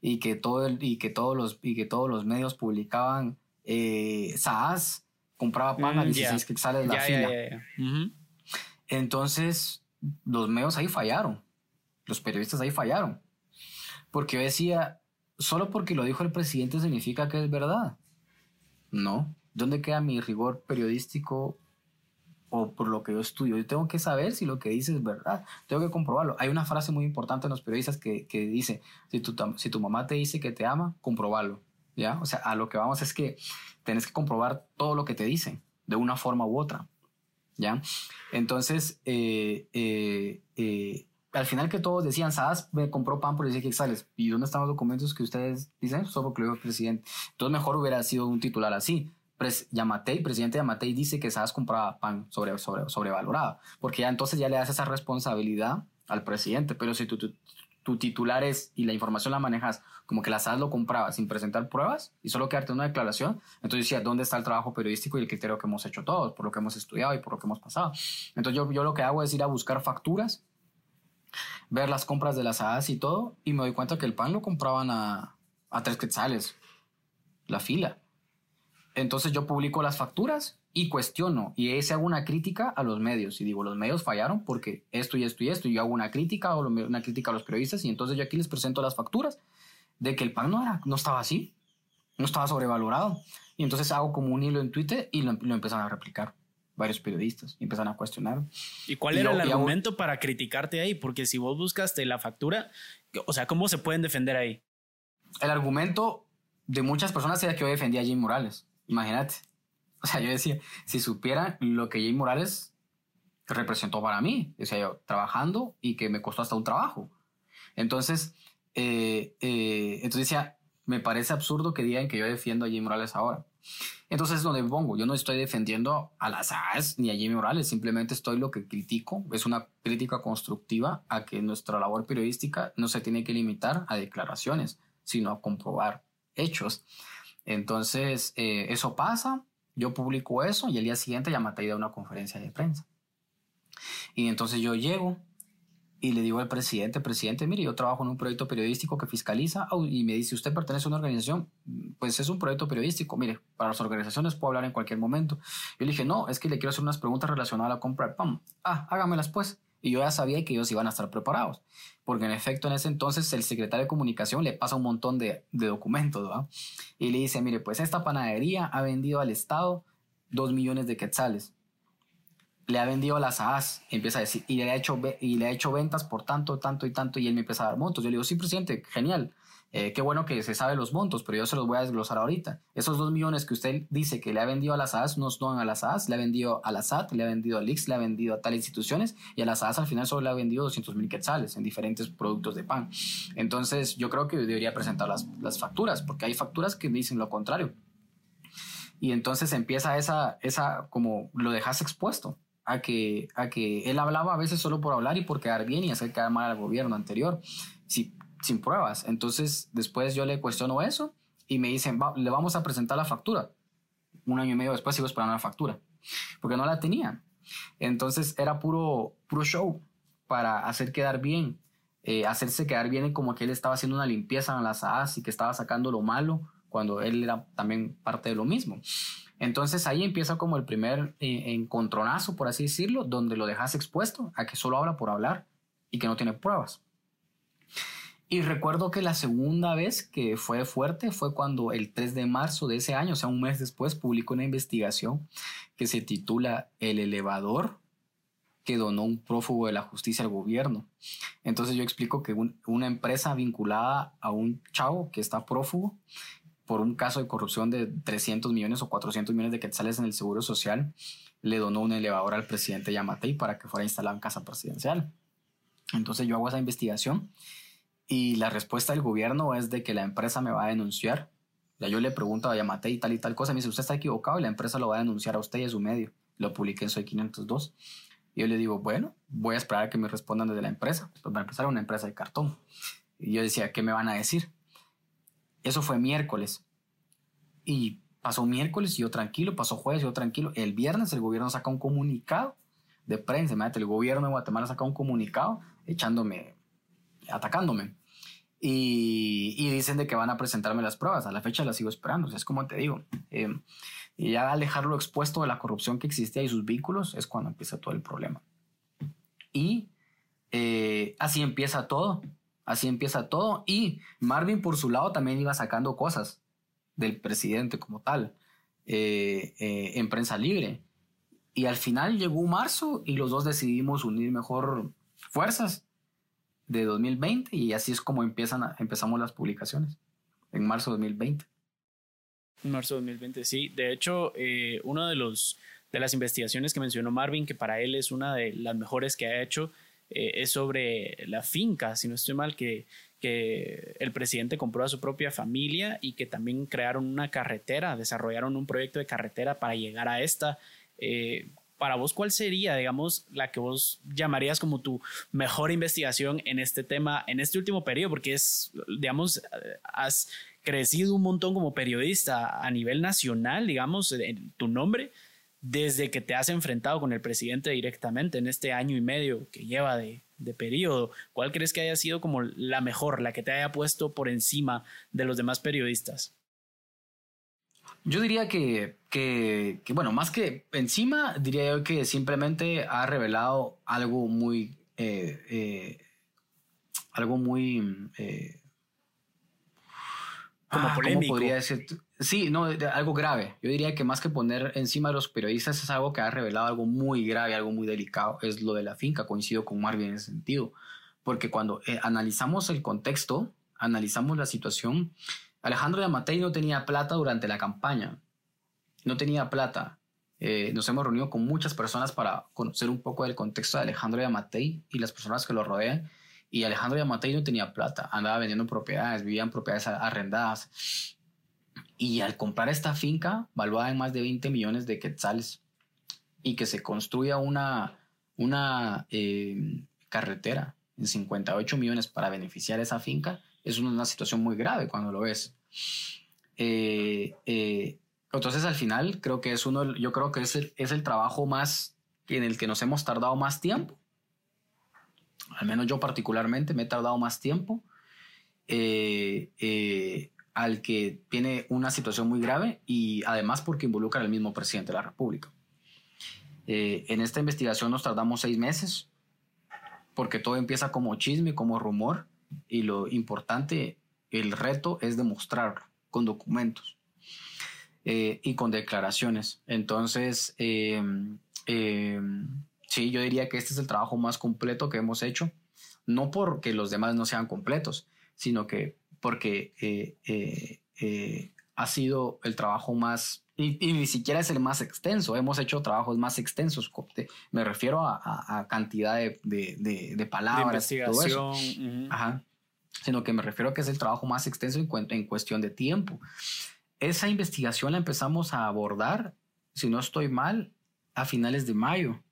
Y que, todo el, y que, todos, los, y que todos los medios publicaban eh, Saas compraba pan a 16 mm, quetzales la fila. Entonces, los medios ahí fallaron. Los periodistas ahí fallaron. Porque yo decía, solo porque lo dijo el presidente significa que es verdad. No. ¿Dónde queda mi rigor periodístico o por lo que yo estudio? Yo tengo que saber si lo que dice es verdad. Tengo que comprobarlo. Hay una frase muy importante en los periodistas que, que dice, si tu, si tu mamá te dice que te ama, comprobalo. ¿Ya? O sea, a lo que vamos es que tienes que comprobar todo lo que te dicen, de una forma u otra. ¿Ya? Entonces, eh, eh, eh al final que todos decían, Sadas me compró pan por 16 sales ¿Y dónde están los documentos que ustedes dicen? Solo porque lo dijo presidente. Entonces mejor hubiera sido un titular así. Pres Yamatei, presidente Yamatei dice que Sadas compraba pan sobre, sobre, sobrevalorado. Porque ya entonces ya le das esa responsabilidad al presidente. Pero si tu, tu, titular es y la información la manejas como que la SAS lo compraba sin presentar pruebas y solo quedarte una declaración, entonces decía, ¿dónde está el trabajo periodístico y el criterio que hemos hecho todos, por lo que hemos estudiado y por lo que hemos pasado? Entonces yo, yo lo que hago es ir a buscar facturas ver las compras de las hadas y todo, y me doy cuenta que el pan lo compraban a, a tres quetzales, la fila. Entonces yo publico las facturas y cuestiono, y ese hago una crítica a los medios, y digo, los medios fallaron porque esto y esto y esto, y yo hago una crítica o una crítica a los periodistas, y entonces yo aquí les presento las facturas de que el pan no, era, no estaba así, no estaba sobrevalorado. Y entonces hago como un hilo en Twitter y lo, lo empiezan a replicar varios periodistas y empezaron a cuestionar. ¿Y cuál era el argumento para criticarte ahí? Porque si vos buscaste la factura, o sea, ¿cómo se pueden defender ahí? El argumento de muchas personas era que yo defendía a Jim Morales. Imagínate. O sea, yo decía, si supieran lo que Jim Morales representó para mí, o sea, yo trabajando y que me costó hasta un trabajo. Entonces, eh, eh, entonces decía, me parece absurdo que digan que yo defiendo a Jim Morales ahora. Entonces es donde pongo, yo no estoy defendiendo a las AES ni a Jimmy Morales, simplemente estoy lo que critico, es una crítica constructiva a que nuestra labor periodística no se tiene que limitar a declaraciones, sino a comprobar hechos. Entonces, eh, eso pasa, yo publico eso y el día siguiente ya me a una conferencia de prensa. Y entonces yo llego y le digo al presidente, presidente, mire, yo trabajo en un proyecto periodístico que fiscaliza y me dice, usted pertenece a una organización, pues es un proyecto periodístico, mire, para las organizaciones puedo hablar en cualquier momento. Yo le dije, no, es que le quiero hacer unas preguntas relacionadas a la compra de PAM. Ah, hágamelas pues. Y yo ya sabía que ellos iban a estar preparados, porque en efecto en ese entonces el secretario de comunicación le pasa un montón de, documentos, ¿verdad? Y le dice, mire, pues esta panadería ha vendido al Estado dos millones de quetzales le ha vendido las AAS, empieza a decir, y le ha hecho, y le ha hecho ventas por tanto, tanto y tanto, y él me empieza a dar montos. Yo le digo, sí, presidente, genial, eh, qué bueno que se sabe los montos, pero yo se los voy a desglosar ahorita. Esos dos millones que usted dice que le ha vendido a las AAS no son a las AAS, le ha vendido a la SAT, le ha vendido a Lix, le ha vendido a tales instituciones, y a las AAS al final solo le ha vendido 200 mil quetzales en diferentes productos de pan. Entonces, yo creo que debería presentar las, las facturas, porque hay facturas que dicen lo contrario. Y entonces empieza esa, esa, como lo dejas expuesto a que, a que él hablaba a veces solo por hablar y por quedar bien y hacer quedar mal al gobierno anterior, sin pruebas. Entonces, después yo le cuestiono eso y me dicen, le vamos a presentar la factura. Un año y medio después sigo esperando la factura, porque no la tenía. Entonces era puro, puro show para hacer quedar bien, eh, hacerse quedar bien como que él estaba haciendo una limpieza en las AAS y que estaba sacando lo malo cuando él era también parte de lo mismo. Entonces ahí empieza como el primer eh, encontronazo, por así decirlo, donde lo dejas expuesto a que solo habla por hablar y que no tiene pruebas. Y recuerdo que la segunda vez que fue fuerte fue cuando el 3 de marzo de ese año, o sea, un mes después, publicó una investigación que se titula El elevador que donó un prófugo de la justicia al gobierno. Entonces yo explico que una empresa vinculada a un chavo que está prófugo por un caso de corrupción de 300 millones o 400 millones de quetzales en el Seguro Social, le donó un elevador al presidente Yamatei para que fuera instalado en casa presidencial. Entonces yo hago esa investigación y la respuesta del gobierno es de que la empresa me va a denunciar. Ya yo le pregunto a Yamatei tal y tal cosa, me dice, usted está equivocado y la empresa lo va a denunciar a usted y a su medio. Lo publiqué en Soy 502. Y yo le digo, bueno, voy a esperar a que me respondan desde la empresa. Pues para empezar, una empresa de cartón. Y yo decía, ¿qué me van a decir? Eso fue miércoles. Y pasó miércoles y yo tranquilo, pasó jueves y yo tranquilo. El viernes el gobierno saca un comunicado de prensa. Imagínate, el gobierno de Guatemala saca un comunicado echándome, atacándome. Y, dicen de que van a presentarme las pruebas. A la fecha las sigo esperando. es como te digo. Eh, y ya al dejarlo expuesto de la corrupción que existía y sus vínculos es cuando empieza todo el problema. Y eh, así empieza todo. Así empieza todo. Y Marvin por su lado también iba sacando cosas del presidente como tal eh, eh, en prensa libre. Y al final llegó marzo y los dos decidimos unir mejor fuerzas de 2020 y así es como empiezan empezamos las publicaciones en marzo de 2020. En marzo de 2020, sí. De hecho, eh, una de, los, de las investigaciones que mencionó Marvin, que para él es una de las mejores que ha hecho, eh, es sobre la finca, si no estoy mal, que, que el presidente compró a su propia familia y que también crearon una carretera, desarrollaron un proyecto de carretera para llegar a esta. Eh, para vos, ¿cuál sería, digamos, la que vos llamarías como tu mejor investigación en este tema, en este último periodo? Porque es, digamos, has crecido un montón como periodista a nivel nacional, digamos, en tu nombre, desde que te has enfrentado con el presidente directamente en este año y medio que lleva de, periodo, ¿cuál crees que haya sido como la mejor, la que te haya puesto por encima de los demás periodistas? Yo diría que, que, bueno, más que encima, diría yo que simplemente ha revelado algo muy, eh, eh, algo muy eh, como ah, polémico. podría decir? Sí, no, algo grave. Yo diría que más que poner encima de los periodistas es algo que ha revelado algo muy grave, algo muy delicado. Es lo de la finca. Coincido con Marvin en ese sentido. Porque cuando eh, analizamos el contexto, analizamos la situación, Alejandro Yamatei no tenía plata durante la campaña. No tenía plata. Eh, nos hemos reunido con muchas personas para conocer un poco del contexto de Alejandro Yamatei y las personas que lo rodean y Alejandro Yamatei no tenía plata, andaba vendiendo propiedades, vivía en propiedades arrendadas. Y al comprar esta finca, valuada en más de 20 millones de quetzales, y que se construya una, una eh, carretera en 58 millones para beneficiar esa finca, es una, situación muy grave cuando lo ves. Eh, eh, entonces al final creo que es uno, yo creo que es es el trabajo más en el que nos hemos tardado más tiempo al menos yo particularmente me he tardado más tiempo, eh, eh, al que tiene una situación muy grave y además porque involucra al mismo presidente de la República. Eh, en esta investigación nos tardamos seis meses porque todo empieza como chisme, como rumor y lo importante, el reto es demostrarlo con documentos y con declaraciones. Entonces, Sí, yo diría que este es el trabajo más completo que hemos hecho, no porque los demás no sean completos, sino que porque eh, eh, eh, ha sido el trabajo más, y, ni siquiera es el más extenso, hemos hecho trabajos más extensos, me refiero a, cantidad de, de, palabras, de investigación, Ajá. sino que me refiero a que es el trabajo más extenso en, en cuestión de tiempo. Esa investigación la empezamos a abordar, si no estoy mal, a finales de mayo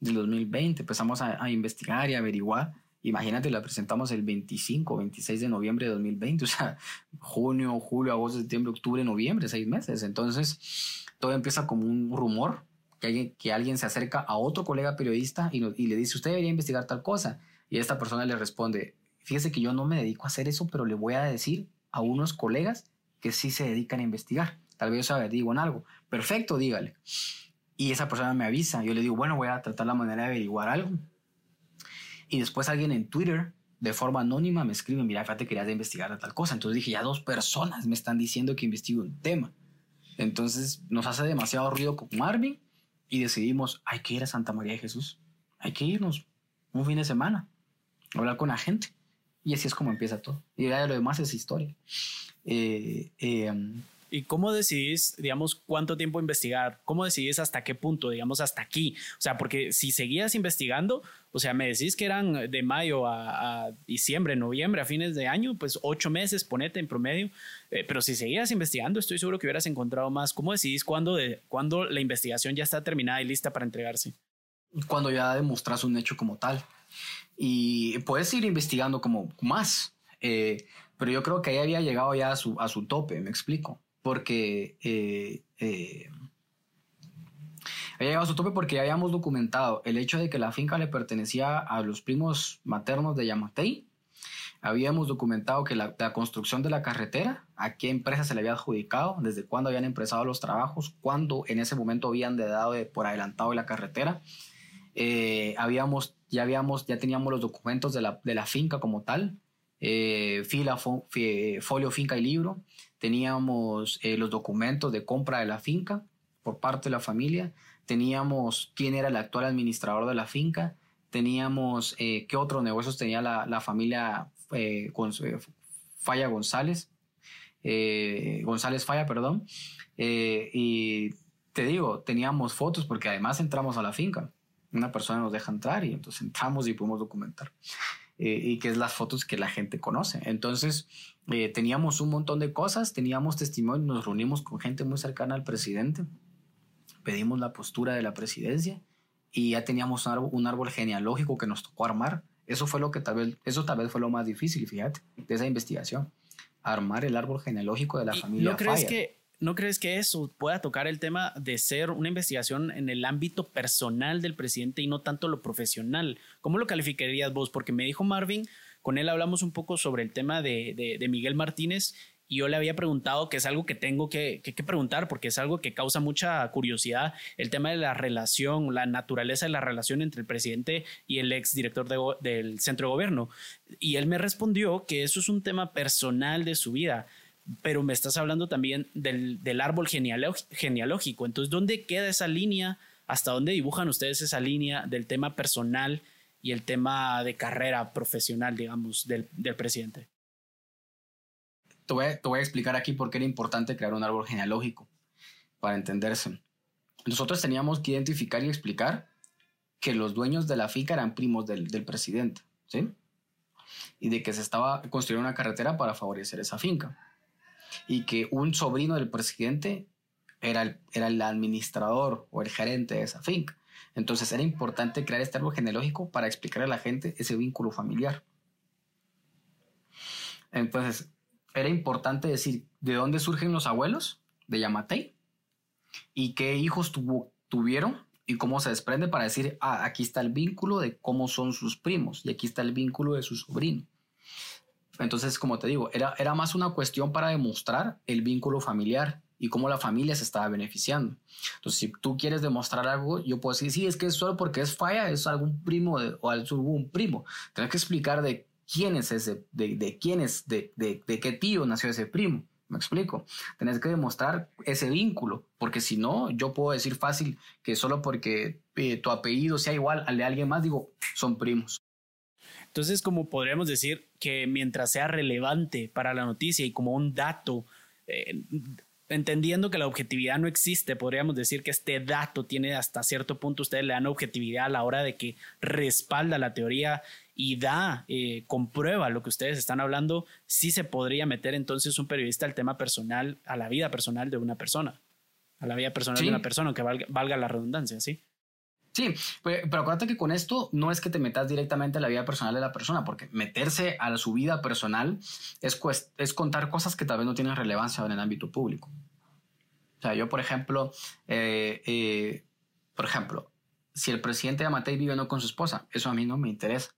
del 2020. Empezamos a, investigar y averiguar. Imagínate, la presentamos el 25, 26 de noviembre de 2020, o sea, junio, julio, agosto, septiembre, octubre, noviembre, seis meses. Entonces, todo empieza como un rumor, que alguien, que alguien se acerca a otro colega periodista y, le dice, usted debería investigar tal cosa. Y esta persona le responde, fíjese que yo no me dedico a hacer eso, pero le voy a decir a unos colegas que sí se dedican a investigar. Tal vez yo en algo. Perfecto, dígale. Y esa persona me avisa. Yo le digo, bueno, voy a tratar la manera de averiguar algo. Y después alguien en Twitter, de forma anónima, me escribe, mira, fíjate, querías investigar tal cosa. Entonces dije, ya dos personas me están diciendo que investigue un tema. Entonces nos hace demasiado ruido con Marvin y decidimos, hay que ir a Santa María de Jesús. Hay que irnos un fin de semana, hablar con la gente. Y así es como empieza todo. Y ya lo demás es historia. Eh, eh, ¿Y cómo decidís, digamos, cuánto tiempo investigar? ¿Cómo decidís hasta qué punto, digamos, hasta aquí? O sea, porque si seguías investigando, o sea, me decís que eran de mayo a, diciembre, noviembre, a fines de año, pues ocho meses, ponete en promedio. Eh, pero si seguías investigando, estoy seguro que hubieras encontrado más. ¿Cómo decidís cuándo, de, cuándo la investigación ya está terminada y lista para entregarse? Cuando ya demostras un hecho como tal. Y puedes ir investigando como más. Eh, pero yo creo que ahí había llegado ya a su, a su tope, me explico porque eh, eh, había llegado a su tope porque ya habíamos documentado el hecho de que la finca le pertenecía a los primos maternos de Yamatei. Habíamos documentado que la, construcción de la carretera, a qué empresa se le había adjudicado, desde cuándo habían empezado los trabajos, cuándo en ese momento habían dado por adelantado la carretera. Eh, habíamos, ya, habíamos, ya teníamos los documentos de la, de la finca como tal, fila, folio, finca y libro teníamos eh, los documentos de compra de la finca por parte de la familia, teníamos quién era el actual administrador de la finca, teníamos eh, qué otros negocios tenía la, familia eh, Falla González, González Falla, perdón, y te digo, teníamos fotos porque además entramos a la finca, una persona nos deja entrar y entonces entramos y pudimos documentar. Y que es las fotos que la gente conoce. Entonces, eh, teníamos un montón de cosas, teníamos testimonio, nos reunimos con gente muy cercana al presidente, pedimos la postura de la presidencia y ya teníamos un árbol, genealógico que nos tocó armar. Eso fue lo que tal vez, eso tal vez fue lo más difícil, fíjate, de esa investigación. Armar el árbol genealógico de la familia. ¿No crees que ¿No crees que eso pueda tocar el tema de ser una investigación en el ámbito personal del presidente y no tanto lo profesional? ¿Cómo lo calificarías vos? Porque me dijo Marvin con él hablamos un poco sobre el tema de, Miguel Martínez y yo le había preguntado, que es algo que tengo que, preguntar porque es algo que causa mucha curiosidad, el tema de la relación, la naturaleza de la relación entre el presidente y el ex director del centro de gobierno. Y él me respondió que eso es un tema personal de su vida, pero me estás hablando también del, del árbol genealógico. Entonces, ¿dónde queda esa línea? ¿Hasta dónde dibujan ustedes esa línea del tema personal? y el tema de carrera profesional, digamos, del, del presidente. Te voy, a, te voy, a, explicar aquí por qué era importante crear un árbol genealógico, para entenderse. Nosotros teníamos que identificar y explicar que los dueños de la finca eran primos del, del presidente, ¿sí? Y de que se estaba construyendo una carretera para favorecer esa finca. Y que un sobrino del presidente era el, era el administrador o el gerente de esa finca. Entonces era importante crear este árbol genealógico para explicar a la gente ese vínculo familiar. Entonces, era importante decir de dónde surgen los abuelos de Yamatei y qué hijos tuvieron y cómo se desprende para decir, ah, aquí está el vínculo de cómo son sus primos y aquí está el vínculo de su sobrino. Entonces, como te digo, era, era más una cuestión para demostrar el vínculo familiar y cómo la familia se estaba beneficiando. Entonces, si tú quieres demostrar algo, yo puedo decir, sí, es que solo porque es falla, es algún primo o algún primo. Tienes que explicar de quién es ese, de, de quién es, de, de, de, qué tío nació ese primo. ¿Me explico? Tienes que demostrar ese vínculo, porque si no, yo puedo decir fácil que solo porque eh, tu apellido sea igual al de alguien más, digo, son primos. Entonces, como podríamos decir que mientras sea relevante para la noticia y como un dato, eh, entendiendo que la objetividad no existe, podríamos decir que este dato tiene hasta cierto punto, ustedes le dan objetividad a la hora de que respalda la teoría y da, eh, comprueba lo que ustedes están hablando, sí se podría meter entonces un periodista al tema personal, a la vida personal de una persona, a la vida personal de una persona, que valga, la redundancia, ¿sí? Sí, pero acuérdate que con esto no es que te metas directamente a la vida personal de la persona, porque meterse a su vida personal es, es contar cosas que tal vez no tienen relevancia en el ámbito público. O sea, yo, por ejemplo, eh, eh, por ejemplo, si el presidente de Amatei vive o no con su esposa, eso a mí no me interesa.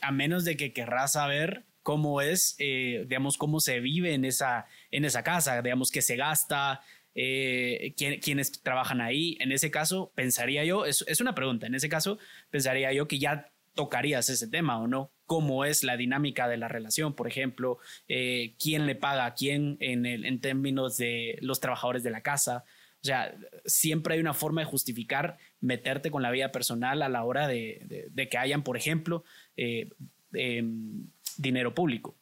A menos de que querrás saber cómo es, eh, digamos, cómo se vive en esa, en esa casa, digamos, que se gasta, eh, quiénes trabajan ahí. En ese caso, pensaría yo, es, una pregunta, en ese caso, pensaría yo que ya tocarías ese tema o no. ¿Cómo es la dinámica de la relación? Por ejemplo, eh, quién le paga a quién en, el, en términos de los trabajadores de la casa. O sea, siempre hay una forma de justificar meterte con la vida personal a la hora de, de, que hayan, por ejemplo, eh, em, dinero público.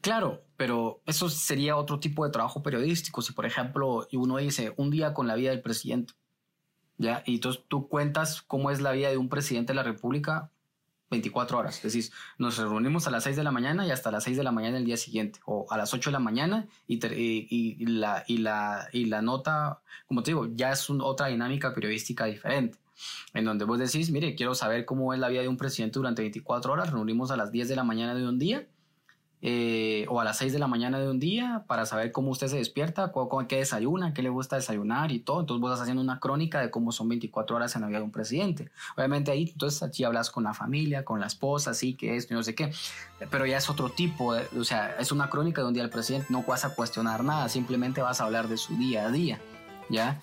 Claro, pero eso sería otro tipo de trabajo periodístico. Si, por ejemplo, uno dice un día con la vida del presidente, ¿ya? Y entonces tú cuentas cómo es la vida de un presidente de la República 24 horas. Decir, nos reunimos a las 6 de la mañana y hasta las 6 de la mañana el día siguiente, o a las 8 de la mañana y, y, la, y, la, y la nota, como te digo, ya es otra dinámica periodística diferente. En donde vos decís, mire, quiero saber cómo es la vida de un presidente durante 24 horas, reunimos a las 10 de la mañana de un día eh, o a las 6 de la mañana de un día para saber cómo usted se despierta, qué desayuna, qué le gusta desayunar y todo. Entonces vos estás haciendo una crónica de cómo son 24 horas en la vida de un presidente. Obviamente ahí, entonces aquí hablas con la familia, con la esposa, sí, que esto, no sé qué. Pero ya es otro tipo, o sea, es una crónica de un día del presidente, no vas a cuestionar nada, simplemente vas a hablar de su día a día, ¿ya?